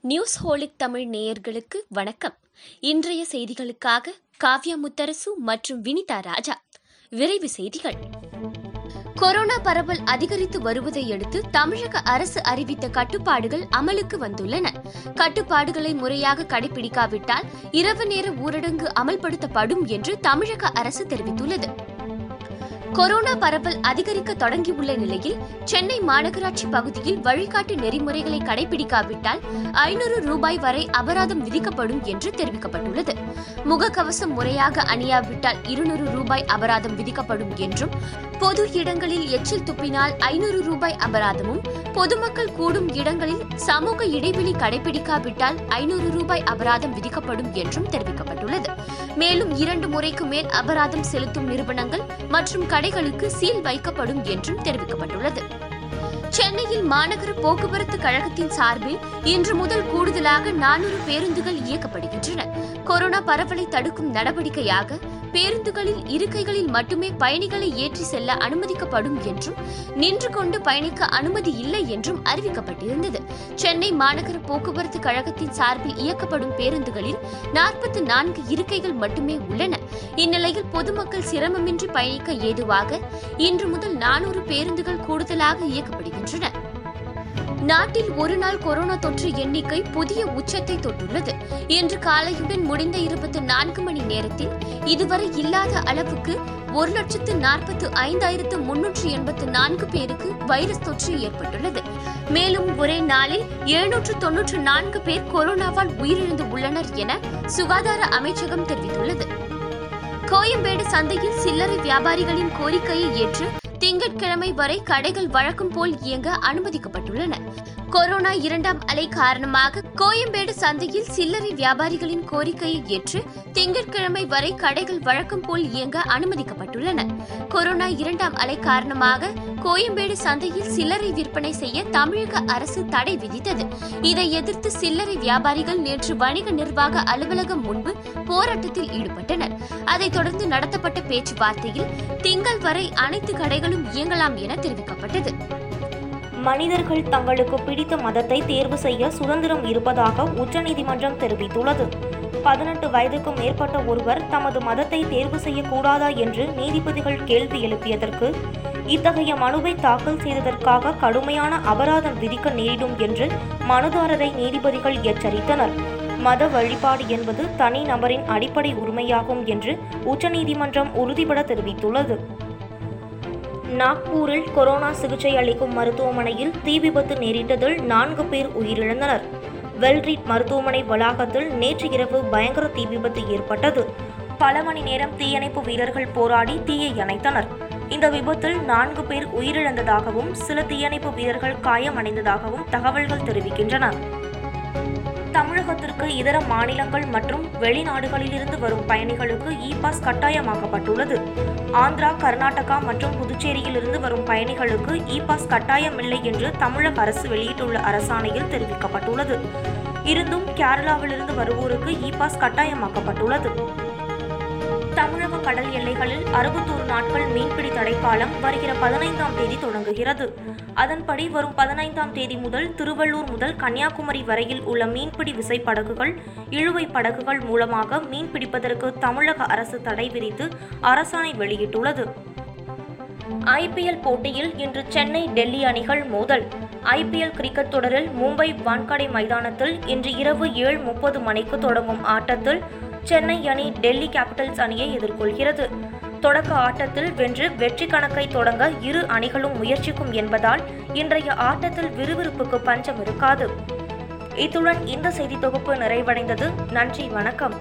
News holic Tamil நேயர்களுக்கு வணக்கம். இன்றைய செய்திகளுக்காக காவ்யா முத்தரசு மற்றும் வினிதா ராஜா. விரைவு செய்திகள். கொரோனா பரவல் அதிகரித்து வருவதை அடுத்து தமிழக அரசு அறிவித்த கட்டுப்பாடுகள் அமலுக்கு வந்துள்ளன. கட்டுப்பாடுகளை முறையாக கடைபிடிக்காவிட்டால் இரவு நேர ஊரடங்கு அமல்படுத்தப்படும் என்று தமிழக அரசு தெரிவித்துள்ளது. கொரோனா பரவல் அதிகரிக்க தொடங்கியுள்ள நிலையில் சென்னை மாநகராட்சி பகுதியில் வழிகாட்டு நெறிமுறைகளை கடைபிடிக்காவிட்டால் ஐநூறு ரூபாய் வரை அபராதம் விதிக்கப்படும் என்று தெரிவிக்கப்பட்டுள்ளது. முகக்கவசம் முறையாக அணியாவிட்டால் இருநூறு ரூபாய் அபராதம் விதிக்கப்படும் என்றும் பொது இடங்களில் எச்சில் துப்பினால் ஐநூறு ரூபாய் அபராதமும் பொதுமக்கள் கூடும் இடங்களில் சமூக இடைவெளி கடைபிடிக்காவிட்டால் ஐநூறு ரூபாய் அபராதம் விதிக்கப்படும் என்றும் தெரிவிக்கப்பட்டுள்ளது. மேலும் இரண்டு முறைக்கு மேல் அபராதம் செலுத்தும் நிறுவனங்கள் மற்றும் கடைகளுக்கு சீல் வைக்கப்படும் என்றும் தெரிவிக்கப்பட்டுள்ளது. சென்னையில் மாநகர போக்குவரத்து கழகத்தின் சார்பில் இன்று முதல் கூடுதலாக நானூறு பேருந்துகள் இயக்கப்படுகின்றன. கொரோனா பரவலை தடுக்கும் நடவடிக்கையாக பேருந்துகளில் இருக்கைகளில் மட்டுமே பயணிகளை ஏற்றி செல்ல அனுமதிக்கப்படும் என்றும் நின்று கொண்டு பயணிக்க அனுமதி இல்லை என்றும் அறிவிக்கப்பட்டிருந்தது. சென்னை மாநகர போக்குவரத்து கழகத்தின் சார்பில் இயக்கப்படும் பேருந்துகளில் நாற்பத்தி நான்கு இருக்கைகள் மட்டுமே உள்ளன. இந்நிலையில் பொதுமக்கள் சிரமமின்றி பயணிக்க ஏதுவாக இன்று முதல் நானூறு பேருந்துகள் கூடுதலாக இயக்கப்படுகின்றன. நாட்டில் ஒருநாள் கொரோனா தொற்று எண்ணிக்கை புதிய உச்சத்தை தொட்டுள்ளது. இன்று காலையுடன் முடிந்த இருபத்தி நான்கு மணி நேரத்தில் இதுவரை இல்லாத அளவுக்கு ஒரு லட்சத்து நாற்பத்து ஐந்தாயிரத்து முன்னூற்று எண்பத்து நான்கு பேருக்கு வைரஸ் தொற்று ஏற்பட்டுள்ளது. மேலும் ஒரே நாளில் எழுநூற்று தொன்னூற்று நான்கு பேர் கொரோனாவால் உயிரிழந்து உள்ளனர் என சுகாதார அமைச்சகம் தெரிவித்துள்ளது. கோயம்பேடு சந்தையில் சில்லறை வியாபாரிகளின் கோரிக்கையை ஏற்று திங்கட்கிழமை வரை கடைகள் வழக்கம் போல் இயங்க அனுமதிக்கப்பட்டுள்ளன. கொரோனா இரண்டாம் அலை காரணமாக கோயம்பேடு சந்தையில் சில்லறை வியாபாரிகளின் கோரிக்கையை ஏற்று திங்கட்கிழமை வரை கடைகள் வழக்கம் போல் இயங்க அனுமதிக்கப்பட்டுள்ளன. கொரோனா இரண்டாம் அலை காரணமாக கோயம்பேடு சந்தையில் சில்லறை விற்பனை செய்ய தமிழக அரசு தடை விதித்தது. இதை எதிர்த்து சில்லறை வியாபாரிகள் நேற்று வணிக நிர்வாக அலுவலகம் முன்பு போராட்டத்தில் ஈடுபட்டனர். அதைத் தொடர்ந்து நடத்தப்பட்ட பேச்சுவார்த்தையில் திங்கள் வரை அனைத்து கடைகளும் இயங்கலாம் என தெரிவிக்கப்பட்டது. மனிதர்கள் தங்களுக்கு பிடித்த மதத்தை தேர்வு செய்ய சுதந்திரம் இருப்பதாக உச்சநீதிமன்றம் தெரிவித்துள்ளது. பதினெட்டு வயதுக்கும் மேற்பட்ட ஒருவர் தமது மதத்தை தேர்வு செய்யக்கூடாதா என்று நீதிபதிகள் கேள்வி எழுப்பியதற்கு இத்தகைய மனுவை தாக்கல் செய்ததற்காக கடுமையான அபராதம் விதிக்க நேரிடும் என்று மனுதாரரை நீதிபதிகள் எச்சரித்தனர். மத வழிபாடு என்பது தனி நபரின் அடிப்படை உரிமையாகும் என்று உச்சநீதிமன்றம் உறுதிபட தெரிவித்துள்ளது. நாக்பூரில் கொரோனா சிகிச்சை அளிக்கும் மருத்துவமனையில் தீ விபத்து நேரிட்டதில் நான்கு பேர் உயிரிழந்தனர். வெல்ரீட் மருத்துவமனை வளாகத்தில் நேற்று இரவு பயங்கர தீ விபத்து ஏற்பட்டது. பல மணி நேரம் தீயணைப்பு வீரர்கள் போராடி தீயை அணைத்தனர். இந்த விபத்தில் நான்கு பேர் உயிரிழந்ததாகவும் சில தீயணைப்பு வீரர்கள் காயமடைந்ததாகவும் தகவல்கள் தெரிவிக்கின்றன. தமிழகத்திற்கு இதர மாநிலங்கள் மற்றும் வெளிநாடுகளிலிருந்து வரும் பயணிகளுக்கு இ பாஸ் கட்டாயமாக்கப்பட்டுள்ளது. ஆந்திரா கர்நாடகா மற்றும் புதுச்சேரியிலிருந்து வரும் பயணிகளுக்கு இ பாஸ் கட்டாயமில்லை என்று தமிழக அரசு வெளியிட்டுள்ள அரசாணையில் தெரிவிக்கப்பட்டுள்ளது. இருந்தும் கேரளாவிலிருந்து வருவோருக்கு இ பாஸ் கட்டாயமாக்கப்பட்டுள்ளது. தமிழக கடல் எல்லைகளில் அறுபத்தோரு நாட்கள் மீன்பிடி தடைக்காலம் வருகிற பதினைந்தாம் தேதி தொடங்குகிறது. அதன்படி வரும் பதினைந்தாம் தேதி முதல் திருவள்ளூர் முதல் கன்னியாகுமரி வரையில் உள்ள மீன்பிடி விசைப்படகுகள் இழுவை படகுகள் மூலமாக மீன்பிடிப்பதற்கு தமிழக அரசு தடை விதித்து அரசாணை வெளியிட்டுள்ளது. ஐபிஎல் போட்டியில் இன்று சென்னை டெல்லி அணிகள் மோதல். ஐபிஎல் கிரிக்கெட் தொடரில் மும்பை வான்கடை மைதானத்தில் இன்று இரவு ஏழு முப்பது மணிக்கு தொடங்கும் ஆட்டத்தில் சென்னை அணி டெல்லி கேபிட்டல்ஸ் அணியை எதிர்கொள்கிறது. தொடக்க ஆட்டத்தில் வென்று வெற்றி கணக்கை தொடங்க இரு அணிகளும் முயற்சிக்கும் என்பதால் இன்றைய ஆட்டத்தில் விறுவிறுப்புக்கு பஞ்சம் இருக்காது. இத்துடன் இந்த செய்தி தொகுப்பு நிறைவடைந்தது. நன்றி வணக்கம்.